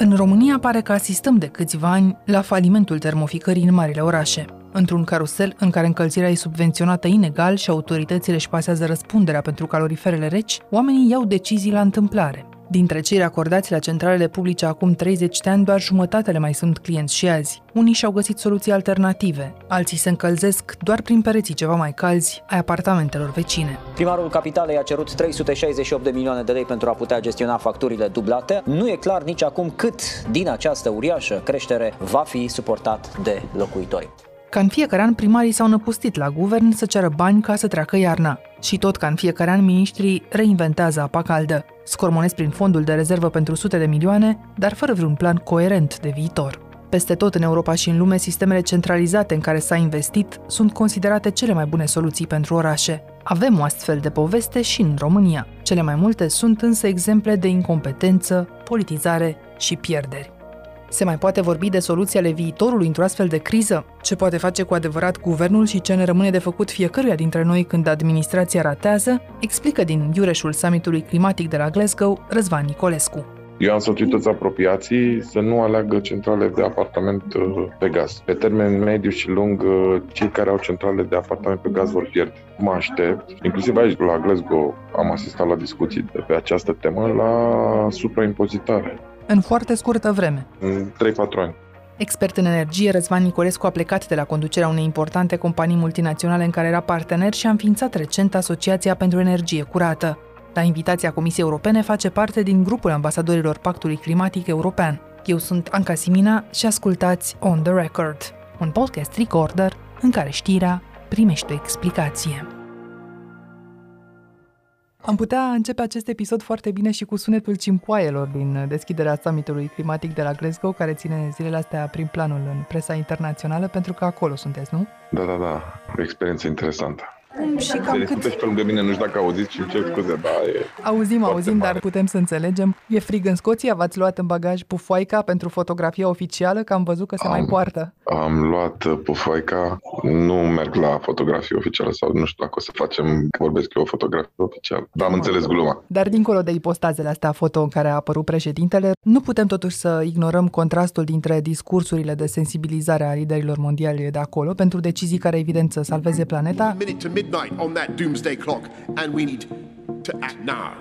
În România pare că asistăm de câțiva ani la falimentul termoficării în marile orașe. Într-un carusel în care încălzirea e subvenționată inegal și autoritățile își pasează răspunderea pentru caloriferele reci, oamenii iau decizii la întâmplare. Dintre cei acordați la centralele publice acum 30 de ani, doar jumătate le mai sunt clienți și azi. Unii și-au găsit soluții alternative, alții se încălzesc doar prin pereții ceva mai calzi ai apartamentelor vecine. Primarul Capitalei a cerut 368 de milioane de lei pentru a putea gestiona facturile dublate. Nu e clar nici acum cât din această uriașă creștere va fi suportat de locuitori. Ca în fiecare an, primarii s-au năpustit la guvern să ceară bani ca să treacă iarna. Și tot ca în fiecare an, ministrii reinventează apa caldă. Scormonesc prin fondul de rezervă pentru sute de milioane, dar fără vreun plan coerent de viitor. Peste tot în Europa și în lume, sistemele centralizate în care s-a investit sunt considerate cele mai bune soluții pentru orașe. Avem o astfel de poveste și în România. Cele mai multe sunt însă exemple de incompetență, politizare și pierderi. Se mai poate vorbi de soluții ale viitorului într-o astfel de criză? Ce poate face cu adevărat guvernul și ce ne rămâne de făcut fiecăruia dintre noi când administrația ratează? Explică din Iureșul summitului climatic de la Glasgow Răzvan Nicolescu. Eu am solicit toți apropiații să nu aleagă centrale de apartament uh, pe gaz. Pe termen mediu și lung, uh, cei care au centrale de apartament pe gaz vor pierde. Mă aștept, inclusiv aici la Glasgow am asistat la discuții de pe această temă, la supraimpozitare în foarte scurtă vreme. În 3-4 ani. Expert în energie, Răzvan Nicolescu a plecat de la conducerea unei importante companii multinaționale în care era partener și a înființat recent Asociația pentru Energie Curată. La invitația Comisiei Europene face parte din grupul ambasadorilor Pactului Climatic European. Eu sunt Anca Simina și ascultați On The Record, un podcast recorder în care știrea primește o explicație. Am putea începe acest episod foarte bine și cu sunetul cimpoaielor din deschiderea summitului climatic de la Glasgow, care ține zilele astea prin planul în presa internațională, pentru că acolo sunteți, nu? Da, da, da. O experiență interesantă. Și cam cât... și pe lângă mine, nu știu dacă auziți și cer scuze, da, e Auzim, auzim, mare. dar putem să înțelegem. E frig în Scoția? V-ați luat în bagaj pufoaica pentru fotografia oficială? Că am văzut că se am, mai poartă. Am luat pufoaica. Nu merg la fotografie oficială sau nu știu dacă o să facem, vorbesc eu o fotografie oficială. Dar am înțeles gluma. Dar dincolo de ipostazele astea foto în care a apărut președintele, nu putem totuși să ignorăm contrastul dintre discursurile de sensibilizare a liderilor mondiali de acolo pentru decizii care evident să salveze planeta midnight on that doomsday clock, and we need to act now.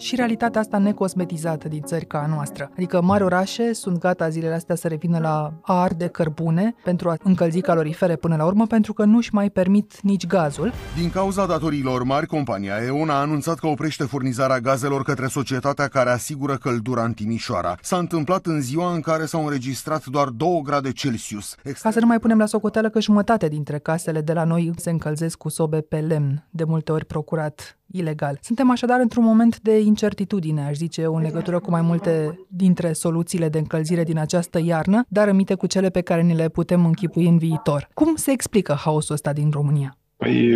Și realitatea asta necosmetizată din țări ca a noastră. Adică mari orașe sunt gata zilele astea să revină la a arde cărbune pentru a încălzi calorifere până la urmă, pentru că nu-și mai permit nici gazul. Din cauza datoriilor mari, compania E.ON a anunțat că oprește furnizarea gazelor către societatea care asigură căldura în Timișoara. S-a întâmplat în ziua în care s-au înregistrat doar 2 grade Celsius. Extra... Ca să nu mai punem la socoteală că jumătate dintre casele de la noi se încălzesc cu sobe pe lemn, de multe ori procurat ilegal. Suntem așadar într-un moment de incertitudine, aș zice, în legătură cu mai multe dintre soluțiile de încălzire din această iarnă, dar aminte cu cele pe care ni le putem închipui în viitor. Cum se explică haosul ăsta din România? Păi,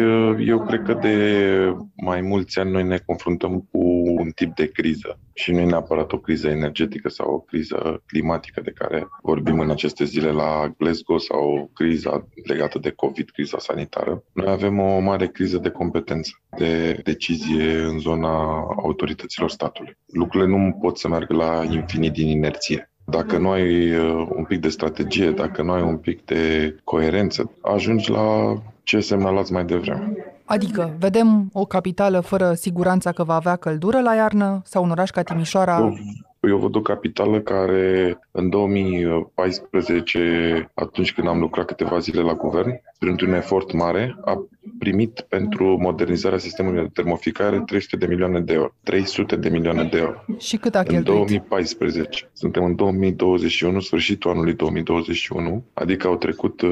eu cred că de mai mulți ani noi ne confruntăm cu un tip de criză și nu e neapărat o criză energetică sau o criză climatică de care vorbim în aceste zile la Glasgow sau criza legată de COVID, criza sanitară. Noi avem o mare criză de competență, de decizie în zona autorităților statului. Lucrurile nu pot să meargă la infinit din inerție. Dacă nu ai uh, un pic de strategie, dacă nu ai un pic de coerență, ajungi la ce semnalați mai devreme. Adică, vedem o capitală fără siguranța că va avea căldură la iarnă sau un oraș ca Timișoara? Eu, eu văd o capitală care în 2014, atunci când am lucrat câteva zile la guvern, printr-un efort mare, a primit pentru modernizarea sistemului de termoficare 300 de milioane de euro. 300 de milioane de euro. Și cât a cheltuit? În 2014. Suntem în 2021, sfârșitul anului 2021, adică au trecut 7-8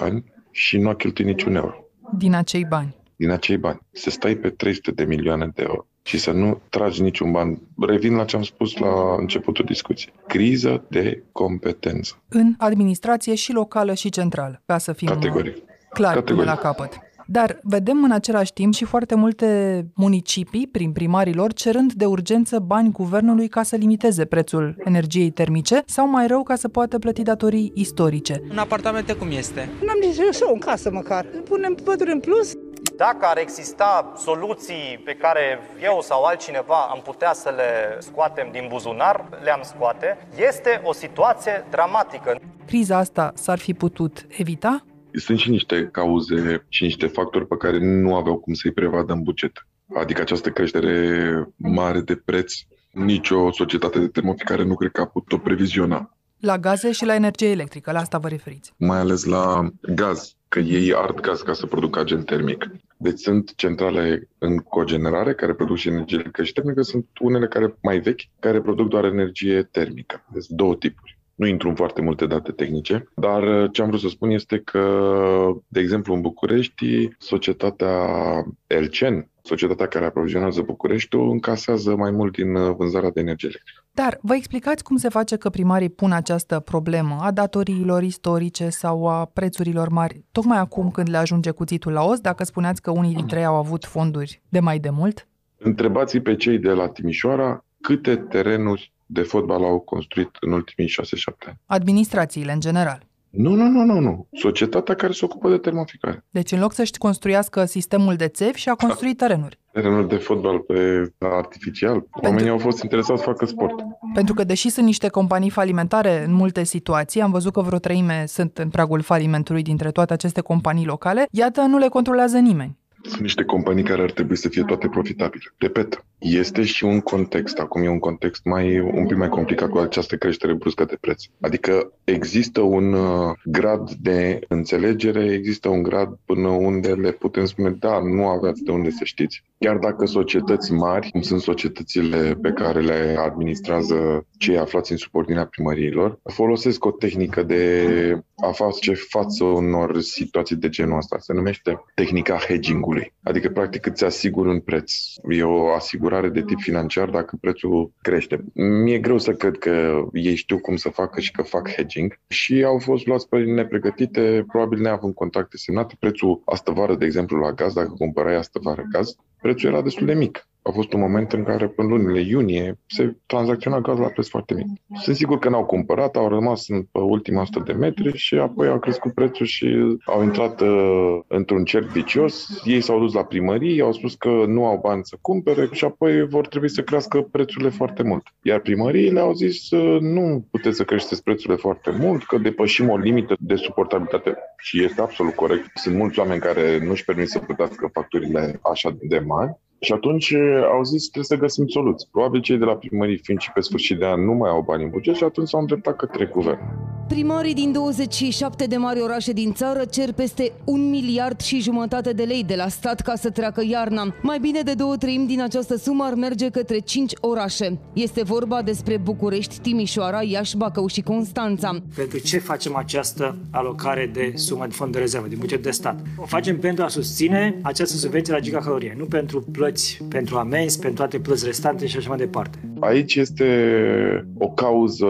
ani și nu a cheltuit niciun euro. Din acei bani. Din acei bani. Să stai pe 300 de milioane de euro și să nu tragi niciun ban. Revin la ce am spus la începutul discuției. Criză de competență. În administrație și locală și centrală, ca să fim Categoric. clar Categoric. până la capăt. Dar vedem în același timp și foarte multe municipii, prin primarii lor, cerând de urgență bani guvernului ca să limiteze prețul energiei termice sau mai rău ca să poată plăti datorii istorice. În apartamente cum este? N-am nici eu în casă măcar. Punem păduri în plus. Dacă ar exista soluții pe care eu sau altcineva am putea să le scoatem din buzunar, le-am scoate. Este o situație dramatică. Criza asta s-ar fi putut evita? Sunt și niște cauze și niște factori pe care nu aveau cum să-i prevadă în buget. Adică această creștere mare de preț, nicio societate de termoficare nu cred că a putut-o previziona. La gaze și la energie electrică, la asta vă referiți? Mai ales la gaz, că ei ard gaz ca să producă agent termic. Deci sunt centrale în cogenerare care produc și energie electrică și termică, sunt unele care mai vechi, care produc doar energie termică. Deci două tipuri. Nu intru în foarte multe date tehnice, dar uh, ce am vrut să spun este că, de exemplu, în București, societatea Elcen, societatea care aprovizionează Bucureștiul, încasează mai mult din uh, vânzarea de energie electrică. Dar vă explicați cum se face că primarii pun această problemă a datoriilor istorice sau a prețurilor mari, tocmai acum când le ajunge cuțitul la os, dacă spuneați că unii dintre ei au avut fonduri de mai de mult? Întrebați pe cei de la Timișoara câte terenuri de fotbal au construit în ultimii 6-7 ani. Administrațiile, în general. Nu, nu, nu, nu, nu. Societatea care se ocupă de termoficare. Deci în loc să-și construiască sistemul de țevi și a construit terenuri. Terenuri de fotbal pe artificial. Pentru... Oamenii au fost interesați să facă sport. Pentru că deși sunt niște companii falimentare în multe situații, am văzut că vreo treime sunt în pragul falimentului dintre toate aceste companii locale, iată, nu le controlează nimeni. Sunt niște companii care ar trebui să fie toate profitabile. Repet, este și un context, acum e un context mai un pic mai complicat cu această creștere bruscă de preț. Adică există un uh, grad de înțelegere, există un grad până unde le putem spune, da, nu aveați de unde să știți. Chiar dacă societăți mari, cum sunt societățile pe care le administrează cei aflați în subordinea primăriilor, folosesc o tehnică de a face față unor situații de genul ăsta. Se numește tehnica hedging-ului. Adică, practic, îți asiguri un preț. E o asigurare de tip financiar dacă prețul crește. Mi-e greu să cred că ei știu cum să facă și că fac hedging și au fost luați pe nepregătite, probabil neavând contracte semnate. Prețul astă vară, de exemplu, la gaz, dacă cumpărai astă vară gaz, prețul era destul de mic a fost un moment în care până lunile iunie se tranzacționa gaz la preț foarte mic. Sunt sigur că n-au cumpărat, au rămas în pe ultima 100 de metri și apoi au crescut prețul și au intrat uh, într-un cerc vicios. Ei s-au dus la primărie, au spus că nu au bani să cumpere și apoi vor trebui să crească prețurile foarte mult. Iar primăriile au zis uh, nu puteți să creșteți prețurile foarte mult, că depășim o limită de suportabilitate și este absolut corect. Sunt mulți oameni care nu își permit să plătească facturile așa de mari și atunci eh, au zis trebuie să găsim soluții. Probabil cei de la primării, fiind și pe sfârșit de an, nu mai au bani în buget și atunci s-au îndreptat către guvern. Primarii din 27 de mari orașe din țară cer peste un miliard și jumătate de lei de la stat ca să treacă iarna. Mai bine de două treimi din această sumă ar merge către cinci orașe. Este vorba despre București, Timișoara, Iași, Bacău și Constanța. Pentru ce facem această alocare de sumă de fond de rezervă, din buget de stat? O facem pentru a susține această subvenție la gigacalorie, nu pentru plăți, pentru amenzi, pentru toate plăți restante și așa mai departe. Aici este o cauză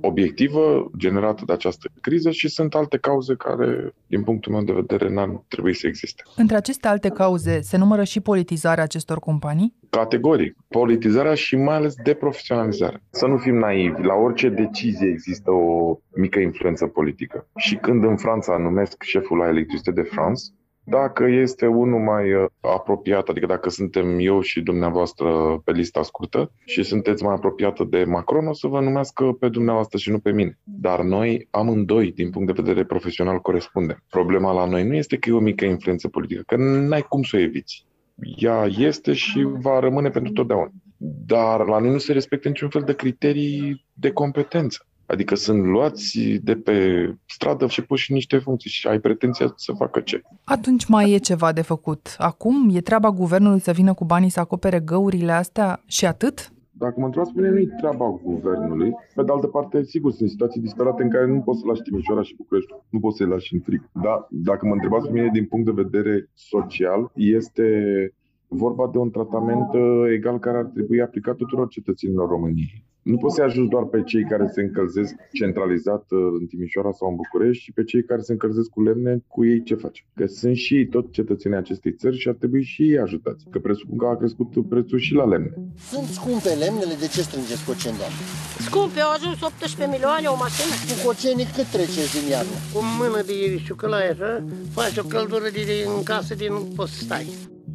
obiectivă generată de această criză și sunt alte cauze care, din punctul meu de vedere, n-ar trebui să existe. Între aceste alte cauze se numără și politizarea acestor companii? Categoric. Politizarea și mai ales deprofesionalizarea. Să nu fim naivi. La orice decizie există o mică influență politică. Și când în Franța numesc șeful la Electricité de France, dacă este unul mai uh, apropiat, adică dacă suntem eu și dumneavoastră pe lista scurtă și sunteți mai apropiată de Macron, o să vă numească pe dumneavoastră și nu pe mine. Dar noi, amândoi, din punct de vedere profesional, corespundem. Problema la noi nu este că e o mică influență politică, că n-ai cum să o eviți. Ea este și va rămâne pentru totdeauna. Dar la noi nu se respectă niciun fel de criterii de competență. Adică sunt luați de pe stradă și puși în niște funcții și ai pretenția să facă ce. Atunci mai e ceva de făcut. Acum e treaba guvernului să vină cu banii să acopere găurile astea și atât? Dacă mă întrebați pe mine, nu-i treaba guvernului. Pe de altă parte, sigur, sunt situații disperate în care nu poți să lași Timișoara și București. Nu poți să-i lași în frig. Dar dacă mă întrebați pe mine din punct de vedere social, este vorba de un tratament uh, egal care ar trebui aplicat tuturor cetățenilor României Nu poți să ajungi doar pe cei care se încălzesc centralizat uh, în Timișoara sau în București și pe cei care se încălzesc cu lemne, cu ei ce faci? Că sunt și ei tot cetățenii acestei țări și ar trebui și ei ajutați. Că presupun că a crescut prețul și la lemne. Sunt scumpe lemnele, de ce strângeți coceni, doamne? Scumpe, au ajuns 18 milioane o mașină. Cu cocenii cât treceți din iarnă? Cu mână de șucălaie, așa, faci o căldură de, de, în casă de nu poți să stai.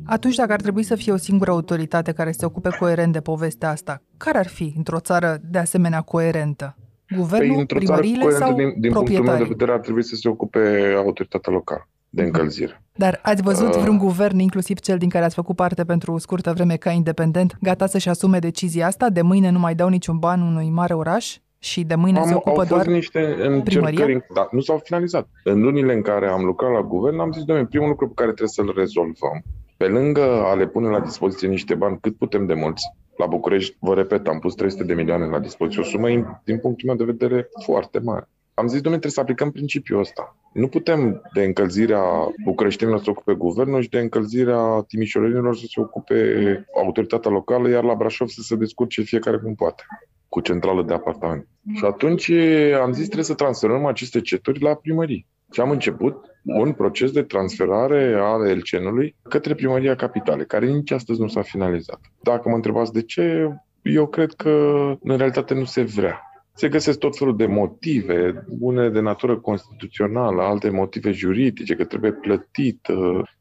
Atunci, dacă ar trebui să fie o singură autoritate care se ocupe coerent de povestea asta, care ar fi într-o țară de asemenea coerentă? Guvernul, păi, într-o țară primăriile coerentă, sau din, din punctul meu de proprietarii? vedere, ar trebui să se ocupe autoritatea locală de încălzire. Dar ați văzut Uh. vreun guvern, inclusiv cel din care ați făcut parte pentru o scurtă vreme ca independent, gata să-și asume decizia asta? De mâine nu mai dau niciun ban unui mare oraș? Și de mâine se Am, ocupă au doar... fost niște încercări, dar nu s-au finalizat. În lunile în care am lucrat la guvern, am zis, domnule, primul lucru pe care trebuie să-l rezolvăm, pe lângă a le pune la dispoziție niște bani cât putem de mulți, la București, vă repet, am pus 300 de milioane la dispoziție, o sumă, din punctul meu de vedere, foarte mare. Am zis, domnule, trebuie să aplicăm principiul ăsta. Nu putem de încălzirea bucureștinilor să se ocupe guvernul și de încălzirea timișorenilor să se ocupe autoritatea locală, iar la Brașov să se descurce fiecare cum poate cu centrală de apartament. Și atunci am zis trebuie să transferăm aceste ceturi la primării. Și am început un proces de transferare al LCN-ului către primăria capitale, care nici astăzi nu s-a finalizat. Dacă mă întrebați de ce, eu cred că în realitate nu se vrea. Se găsesc tot felul de motive, unele de natură constituțională, alte motive juridice, că trebuie plătit.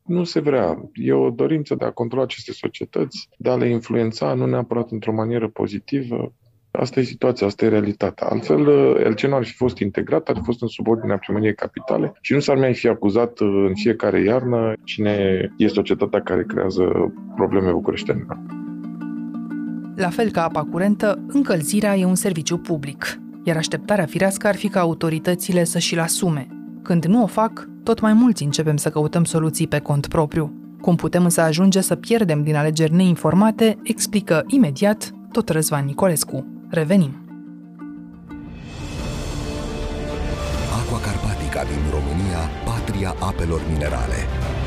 Nu se vrea. E o dorință de a controla aceste societăți, de a le influența, nu neapărat într-o manieră pozitivă. Asta e situația, asta e realitatea. Altfel, LCN ar fi fost integrat, ar fi fost în subordinea primăriei capitale și nu s-ar mai fi acuzat în fiecare iarnă cine e societatea care creează probleme bucureștenilor. La fel ca apa curentă, încălzirea e un serviciu public, iar așteptarea firească ar fi ca autoritățile să și-l asume. Când nu o fac, tot mai mulți începem să căutăm soluții pe cont propriu. Cum putem însă ajunge să pierdem din alegeri neinformate, explică imediat tot Răzvan Nicolescu. Revenim. Aqua Carpatica din România, patria apelor minerale.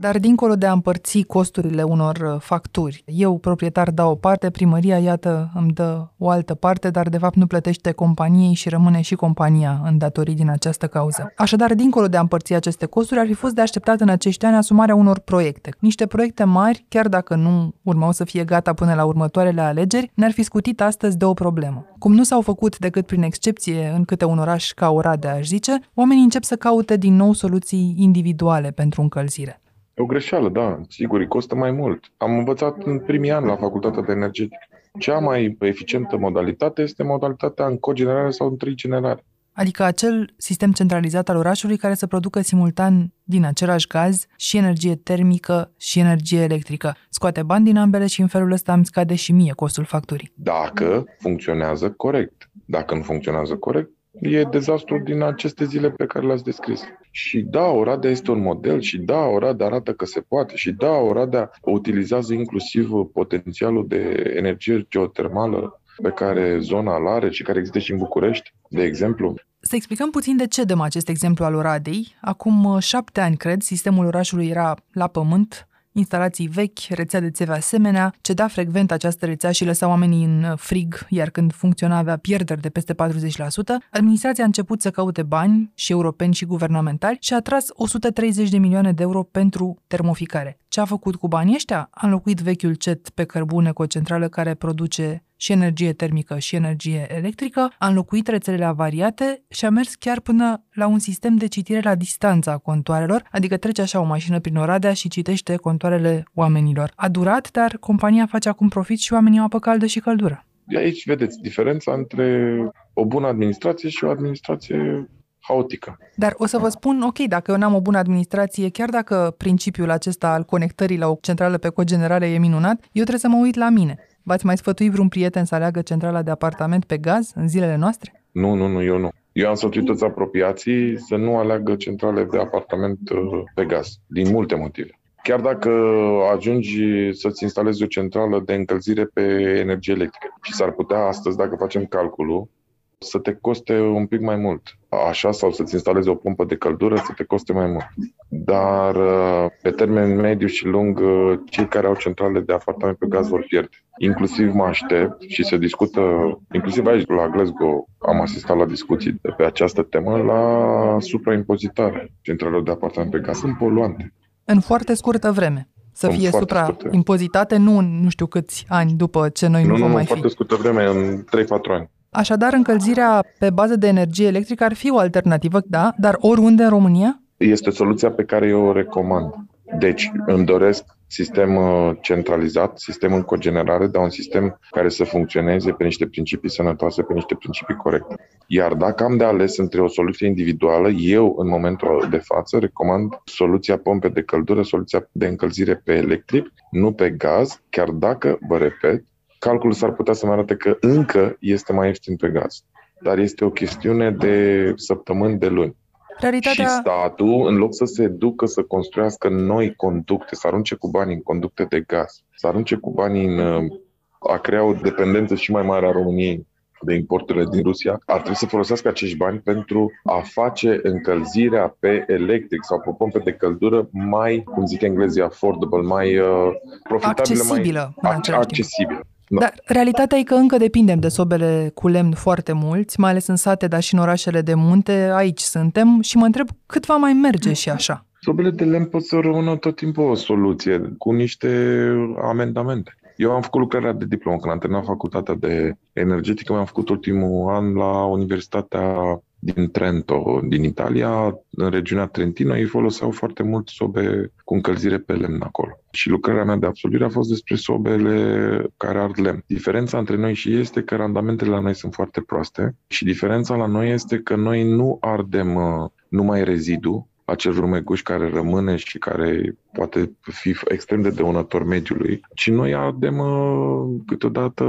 Dar dincolo de a împărți costurile unor uh, facturi, eu, proprietar, dau o parte, primăria, iată, îmi dă o altă parte, dar de fapt nu plătește companiei și rămâne și compania în datorii din această cauză. Așadar, dincolo de a împărți aceste costuri, ar fi fost de așteptat în acești ani asumarea unor proiecte. Niște proiecte mari, chiar dacă nu urmau să fie gata până la următoarele alegeri, ne-ar fi scutit astăzi de o problemă. Cum nu s-au făcut decât prin excepție în câte un oraș ca Oradea, aș zice, oamenii încep să caute din nou soluții individuale pentru încălzire. E o greșeală, da, sigur, îi costă mai mult. Am învățat în primii ani la facultatea de energetică. Cea mai eficientă modalitate este modalitatea în cogenerare sau în trigenerare. Adică acel sistem centralizat al orașului care să producă simultan din același gaz și energie termică și energie electrică. Scoate bani din ambele și în felul ăsta îmi scade și mie costul facturii. Dacă funcționează corect. Dacă nu funcționează corect, e dezastru din aceste zile pe care le-ați descris. Și da, Oradea este un model și da, Oradea arată că se poate și da, Oradea utilizează inclusiv potențialul de energie geotermală pe care zona îl are și care există și în București, de exemplu. Să explicăm puțin de ce dăm acest exemplu al Oradei. Acum uh, șapte ani, cred, sistemul orașului era la pământ, instalații vechi, rețea de țeve asemenea, ceda frecvent această rețea și lăsa oamenii în frig, iar când funcționa avea pierderi de peste 40%, administrația a început să caute bani, și europeni și guvernamentali, și a tras 130 de milioane de euro pentru termoficare. Ce a făcut cu banii ăștia? A înlocuit vechiul cet pe cărbune cu o centrală care produce și energie termică și energie electrică, a înlocuit rețelele avariate și a mers chiar până la un sistem de citire la distanță a contoarelor, adică trece așa o mașină prin Oradea și citește contoarele oamenilor. A durat, dar compania face acum profit și oamenii au apă caldă și căldură. Aici vedeți diferența între o bună administrație și o administrație haotică. Dar o să vă spun, ok, dacă eu n-am o bună administrație, chiar dacă principiul acesta al conectării la o centrală pe cogenerare e minunat, eu trebuie să mă uit la mine. V-ați mai sfătuit vreun prieten să aleagă centrala de apartament pe gaz în zilele noastre? Nu, nu, nu, eu nu. Eu am sfătuit toți apropiații să nu aleagă centrale de apartament pe gaz, din multe motive. Chiar dacă ajungi să-ți instalezi o centrală de încălzire pe energie electrică și s-ar putea astăzi, dacă facem calculul, să te coste un pic mai mult. Așa sau să-ți instalezi o pompă de căldură să te coste mai mult. Dar uh, pe termen mediu și lung, uh, cei care au centrale de apartament pe gaz vor pierde. Inclusiv mă aștept și se discută, inclusiv aici la Glasgow am asistat la discuții pe această temă, la supraimpozitare centralelor de apartament pe gaz. Sunt poluante. În foarte scurtă vreme să În fie foarte supraimpozitate, nu în nu știu câți ani după ce noi nu, Nu, nu, vom nu, mai foarte fi. scurtă vreme, în 3-4 ani. Așadar, încălzirea pe bază de energie electrică ar fi o alternativă, da, dar oriunde în România? Este soluția pe care eu o recomand. Deci, îmi doresc sistem uh, centralizat, sistem în cogenerare, dar un sistem care să funcționeze pe niște principii sănătoase, pe niște principii corecte. Iar dacă am de ales între o soluție individuală, eu, în momentul de față, recomand soluția pompe de căldură, soluția de încălzire pe electric, nu pe gaz, chiar dacă, vă repet, calculul s-ar putea să-mi arate că încă este mai ieftin pe gaz. Dar este o chestiune de săptămâni, de luni. Și Realitatea, statul, în loc să se ducă să construiască noi conducte, să arunce cu bani în conducte de gaz, să arunce cu bani în uh, a crea o dependență și mai mare a României de importurile din Rusia, ar trebui să folosească acești bani pentru a face încălzirea pe electric sau pe pompe de căldură mai, cum zic englezii, affordable, mai uh, profitabilă, Accesibilă, în mai ac- același timp. accesibilă. Da. dar realitatea e că încă depindem de sobele cu lemn foarte mulți, mai ales în sate, dar și în orașele de munte, aici suntem și mă întreb cât va mai merge și așa. Sobele de lemn pot să rămână tot timpul o soluție cu niște amendamente. Eu am făcut lucrarea de diplomă când am terminat facultatea de energetică, mi-am făcut ultimul an la Universitatea din Trento, din Italia, în regiunea Trentino, ei foloseau foarte mult sobe cu încălzire pe lemn acolo. Și lucrarea mea de absolvire a fost despre sobele care ard lemn. Diferența între noi și ei este că randamentele la noi sunt foarte proaste și diferența la noi este că noi nu ardem uh, numai rezidu, acel rumeguș care rămâne și care poate fi extrem de dăunător mediului, ci noi ardem uh, câteodată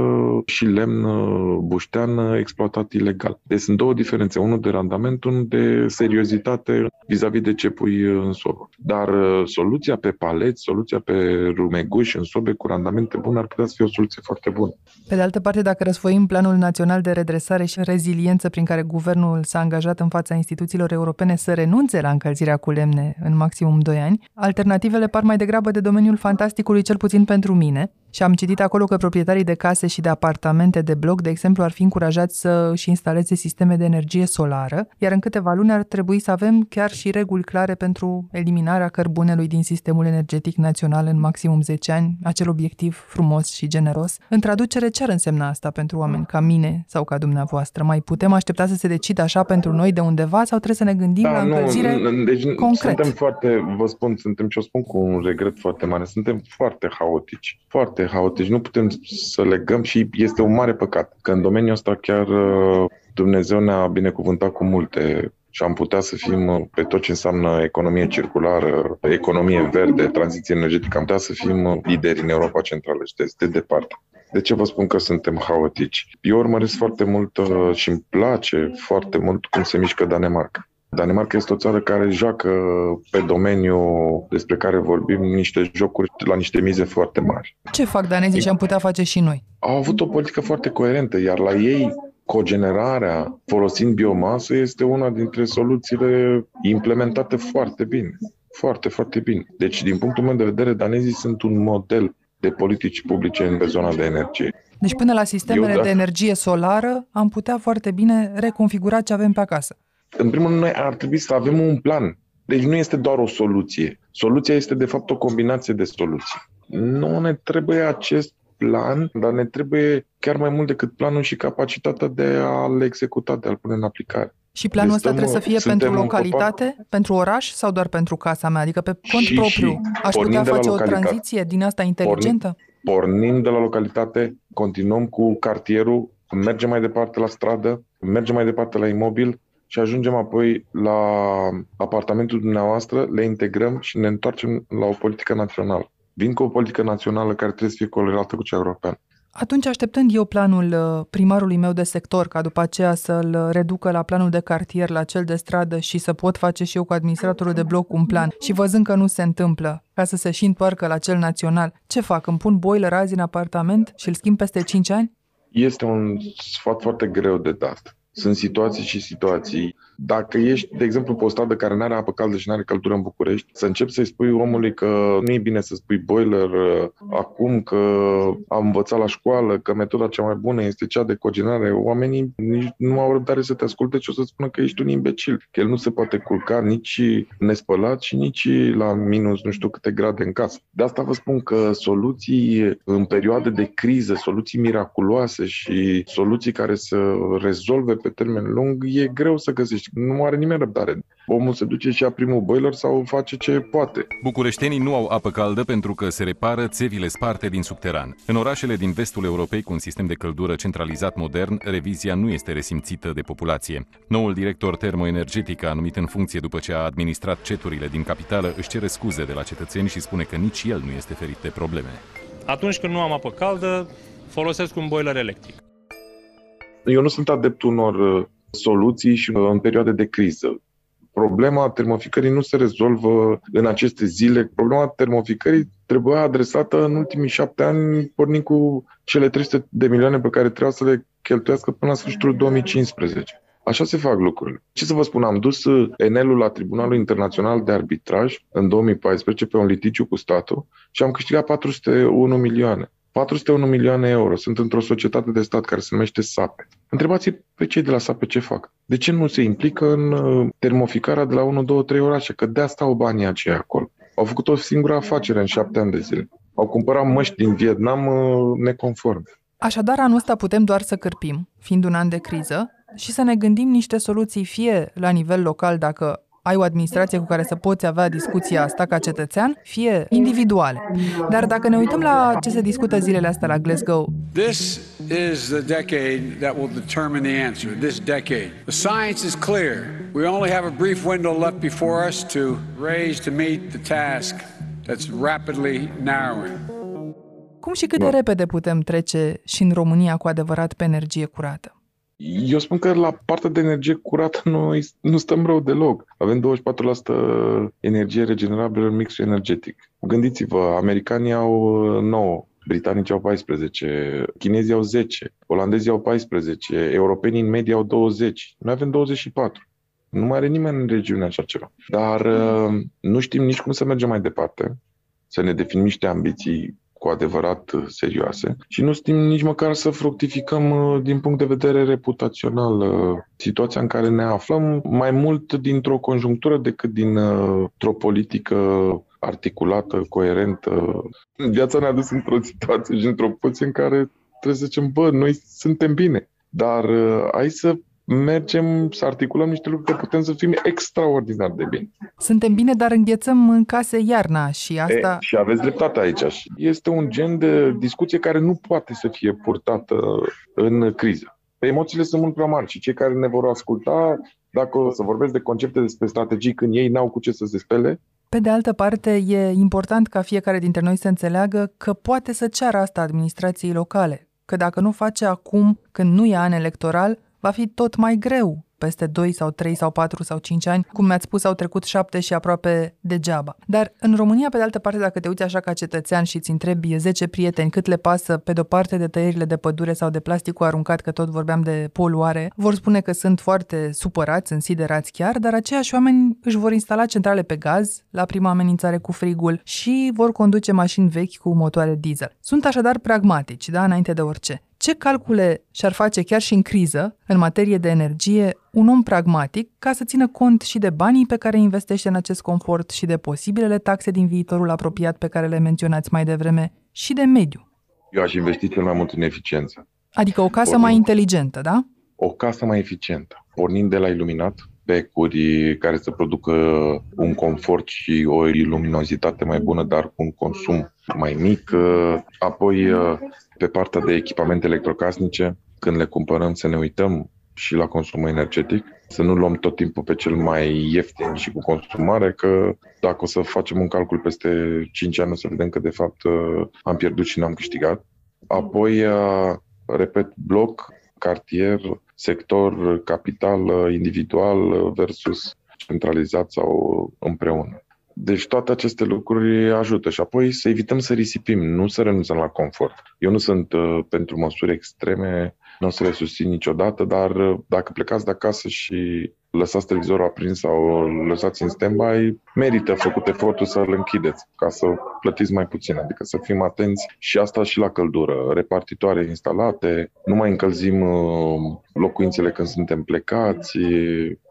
și lemn uh, buștean uh, exploatat ilegal. Deci sunt două diferențe, unul de randament, unul de seriozitate vis-a-vis de ce pui uh, în sobă. Dar uh, soluția pe paleți, soluția pe rumeguș în sobe cu randamente bune ar putea să fie o soluție foarte bună. Pe de altă parte, dacă răsfoim Planul Național de Redresare și Reziliență prin care guvernul s-a angajat în fața instituțiilor europene să renunțe la încălzirea cu lemne în maximum 2 ani, alternativele par mai degrabă de domeniul fantasticului, cel puțin pentru mine, și am citit acolo că proprietarii de case și de apartamente de bloc, de exemplu, ar fi încurajați să își instaleze sisteme de energie solară, iar în câteva luni ar trebui să avem chiar și reguli clare pentru eliminarea cărbunelui din sistemul energetic național în maximum 10 ani, acel obiectiv frumos și generos. În traducere, ce ar însemna asta pentru oameni ca mine sau ca dumneavoastră? Mai putem aștepta să se decidă așa pentru noi de undeva sau trebuie să ne gândim la încălzire nu, deci concret? suntem foarte, vă spun, suntem, și o spun cu un regret foarte mare, suntem foarte haotici, foarte haotici, nu putem să legăm și este un mare păcat, că în domeniul ăsta chiar uh, Dumnezeu ne-a binecuvântat cu multe și am putea să fim uh, pe tot ce înseamnă economie circulară, economie verde, tranziție energetică, am putea să fim uh, lideri în Europa Centrală și de, de departe. De ce vă spun că suntem haotici? Eu urmăresc foarte mult uh, și îmi place foarte mult cum se mișcă Danemarca. Danemarca este o țară care joacă pe domeniul despre care vorbim niște jocuri la niște mize foarte mari. Ce fac danezii și am putea face și noi? Au avut o politică foarte coerentă, iar la ei cogenerarea folosind biomasă este una dintre soluțiile implementate foarte bine. Foarte, foarte bine. Deci, din punctul meu de vedere, danezii sunt un model de politici publice în zona de energie. Deci până la sistemele Eu, da. de energie solară am putea foarte bine reconfigura ce avem pe acasă. În primul rând, noi ar trebui să avem un plan. Deci nu este doar o soluție. Soluția este, de fapt, o combinație de soluții. Nu ne trebuie acest plan, dar ne trebuie chiar mai mult decât planul și capacitatea de a-l executa, de a-l pune în aplicare. Și planul Deci ăsta stăm- trebuie să fie suntem pentru un localitate, pentru oraș sau doar pentru casa mea? Adică pe cont Și- propriu. și Aș pornind putea de la face o localitate. tranziție din asta inteligentă? Pornim de la localitate, continuăm cu cartierul, mergem mai departe la stradă, mergem mai departe la imobil și ajungem apoi la apartamentul dumneavoastră, le integrăm și ne întoarcem la o politică națională. Vin cu o politică națională care trebuie să fie corelată cu cea europeană. Atunci, așteptând eu planul uh, primarului meu de sector, ca după aceea să-l uh, reducă la planul de cartier, la cel de stradă și să pot face și eu cu administratorul de bloc un plan și văzând că nu se întâmplă, ca să se și întoarcă la cel național, ce fac? Îmi pun boiler azi în apartament și îl schimb peste 5 ani? Este un sfat foarte greu de dat. Sunt situații și situații. Dacă ești, de exemplu, pe o stradă care nu are apă caldă și nu are căldură în București, să începi să-i spui omului că nu e bine să spui boiler uh, acum, că am învățat la școală, că metoda cea mai bună este cea de cogenare, oamenii nici nu au răbdare să te asculte și o să spună că ești un imbecil, că el nu se poate culca nici nespălat și nici la minus nu știu câte grade în casă. De asta vă spun că soluții în perioade de criză, soluții miraculoase și soluții care să rezolve pe termen lung, e greu să găsești. Nu are nimeni răbdare. Omul se duce și ia primul boiler sau face ce poate. Bucureștenii nu au apă caldă pentru că se repară țevile sparte din subteran. În orașele din vestul Europei cu un sistem de căldură centralizat modern, revizia nu este resimțită de populație. Noul director termoenergetic a numit în funcție după ce a administrat ceturile din capitală își cere scuze de la cetățeni și spune că nici el nu este ferit de probleme. Atunci când nu am apă caldă, folosesc un boiler electric. Eu nu sunt adeptul unor uh, soluții și uh, în perioade de criză. Problema termoficării nu se rezolvă în aceste zile. Problema termoficării trebuia adresată în ultimii șapte ani, pornind cu cele 300 de milioane pe care trebuia să le cheltuiască până la sfârșitul 2015. Așa se fac lucrurile. Ce să vă spun, am dus uh, Enelul la Tribunalul Internațional de Arbitraj în 2014 pe un litigiu cu statul și am câștigat 401 milioane. 401 milioane euro. Sunt într-o societate de stat care se numește SAPE. Întrebați pe cei de la SAPE ce fac. De ce nu se implică în uh, termoficarea de la 1, 2, 3 orașe? Că de asta au banii aceia acolo. Au făcut o singură afacere în șapte ani de zile. Au cumpărat măști din Vietnam uh, neconforme. Așadar, anul ăsta putem doar să cârpim, fiind un an de criză, și să ne gândim niște soluții fie la nivel local dacă ai o administrație cu care să poți avea discuția asta ca cetățean, fie individuale. Dar dacă ne uităm la ce se discută zilele astea la Glasgow, This is the decade that will determine the answer. This decade. The science is clear. We only have a brief window left before us to raise to meet the task that's rapidly narrowing. cum și cât de repede putem trece și în România cu adevărat pe energie curată? Eu spun că la partea de energie curată noi nu stăm rău deloc. Avem 24% energie regenerabilă în mixul energetic. Gândiți-vă, americanii au 9, britanicii au 14, chinezii au 10, olandezii au 14, europenii în medie au 20, noi avem 24. Nu mai are nimeni în regiune așa ceva. Dar uh, nu știm nici cum să mergem mai departe, să ne definim niște ambiții cu adevărat uh, serioase și nu știm nici măcar să fructificăm uh, din punct de vedere reputațional uh, situația în care ne aflăm, mai mult dintr-o conjunctură decât dintr-o politică articulată, coerentă. Viața ne-a dus într-o situație și într-o poziție în care trebuie să zicem, bă, noi suntem bine, dar hai să mergem să articulăm niște lucruri că putem să fim extraordinar de bine. Suntem bine, dar înghețăm în case iarna și asta... E, și aveți dreptate aici. Este un gen de discuție care nu poate să fie purtată în criză. Emoțiile sunt mult prea mari și cei care ne vor asculta, dacă o să vorbesc de concepte despre strategii când ei n-au cu ce să se spele, pe de altă parte, e important ca fiecare dintre noi să înțeleagă că poate să ceară asta administrației locale, că dacă nu face acum, când nu e an electoral, va fi tot mai greu peste 2 sau 3 sau 4 sau 5 ani, cum mi-ați spus, au trecut 7 și aproape degeaba. Dar în România, pe de altă parte, dacă te uiți așa ca cetățean și îți întrebi 10 prieteni cât le pasă pe de-o parte de tăierile de pădure sau de plasticul aruncat, că tot vorbeam de poluare, vor spune că sunt foarte supărați, însiderați chiar, dar aceiași oameni își vor instala centrale pe gaz la prima amenințare cu frigul și vor conduce mașini vechi cu motoare diesel. Sunt așadar pragmatici, da, înainte de orice. Ce calcule și-ar face chiar și în criză, în materie de energie, un om pragmatic ca să țină cont și de banii pe care investește în acest confort și de posibilele taxe din viitorul apropiat pe care le menționați mai devreme și de mediu? Eu aș investi cel mai mult în eficiență. Adică o casă Pornind. mai inteligentă, da? O casă mai eficientă. Pornind de la iluminat, becuri care să producă un confort și o luminozitate mai bună, dar cu un consum mai mic. Apoi, pe partea de echipamente electrocasnice, când le cumpărăm să ne uităm și la consumul energetic, să nu luăm tot timpul pe cel mai ieftin și cu consumare, că dacă o să facem un calcul peste 5 ani, o să vedem că de fapt am pierdut și n-am câștigat. Apoi, repet, bloc, cartier, sector, capital individual versus centralizat sau împreună. Deci toate aceste lucruri ajută și apoi să evităm să risipim, nu să renunțăm la confort. Eu nu sunt uh, pentru măsuri extreme, nu o să le susțin niciodată, dar uh, dacă plecați de acasă și lăsați televizorul aprins sau lăsați în stand-by, merită făcut efortul să-l închideți ca să plătiți mai puțin, adică să fim atenți și asta și la căldură. Repartitoare instalate, nu mai încălzim uh, locuințele când suntem plecați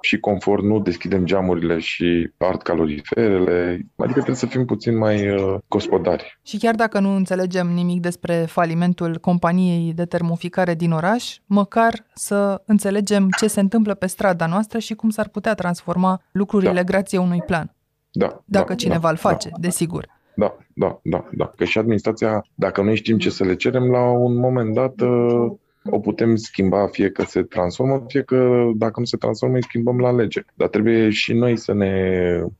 și confort, nu deschidem geamurile și ard caloriferele, adică trebuie să fim puțin mai uh, gospodari. Și chiar dacă nu înțelegem nimic despre falimentul companiei de termoficare din oraș, măcar să înțelegem ce se întâmplă pe strada noastră și cum s-ar putea transforma lucrurile da. grație unui plan. Da. Dacă da, cineva da, îl face, da, desigur. Da, da, da, da. Că și administrația, dacă noi știm ce să le cerem, la un moment dat uh, o putem schimba fie că se transformă, fie că dacă nu se transformă, îi schimbăm la lege. Dar trebuie și noi să ne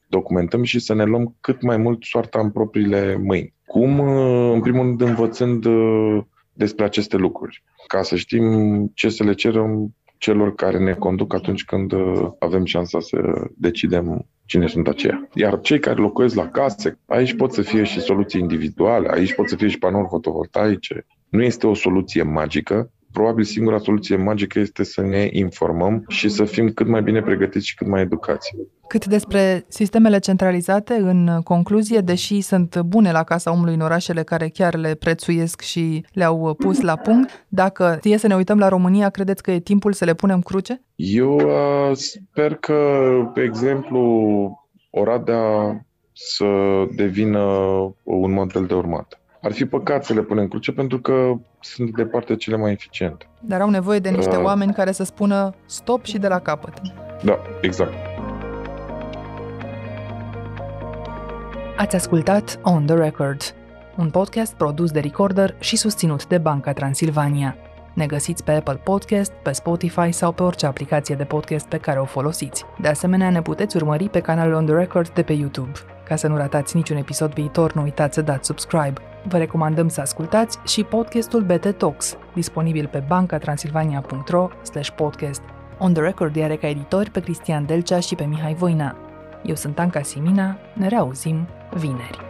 documentăm și să ne luăm cât mai mult soarta în propriile mâini. Cum? Uh, în primul rând învățând uh, despre aceste lucruri, ca să știm ce să le cerem celor care ne conduc atunci când uh, avem șansa să decidem cine sunt aceia. Iar cei care locuiesc la case, aici pot să fie și soluții individuale, aici pot să fie și panouri fotovoltaice. Nu este o soluție magică, probabil singura soluție magică este să ne informăm și să fim cât mai bine pregătiți și cât mai educați. Cât despre sistemele centralizate, în concluzie, deși sunt bune la casa omului în orașele care chiar le prețuiesc și le-au pus la punct, dacă e să ne uităm la România, credeți că e timpul să le punem cruce? Eu uh, sper că, pe exemplu, Oradea să devină un model de urmat. Ar fi păcat să le punem cruce pentru că sunt departe cele mai eficiente. Dar au nevoie de niște uh, oameni care să spună stop și de la capăt. Da, exact. Ați ascultat On The Record, un podcast produs de Recorder și susținut de Banca Transilvania. Ne găsiți pe Apple Podcast, pe Spotify sau pe orice aplicație de podcast pe care o folosiți. De asemenea, ne puteți urmări pe canalul On The Record de pe YouTube. Ca să nu ratați niciun episod viitor, nu uitați să dați subscribe. Vă recomandăm să ascultați și podcastul BT Talks, disponibil pe bancatransilvania.ro podcast. On The Record are ca editori pe Cristian Delcea și pe Mihai Voina. Eu sunt Anca Simina, ne reauzim vineri.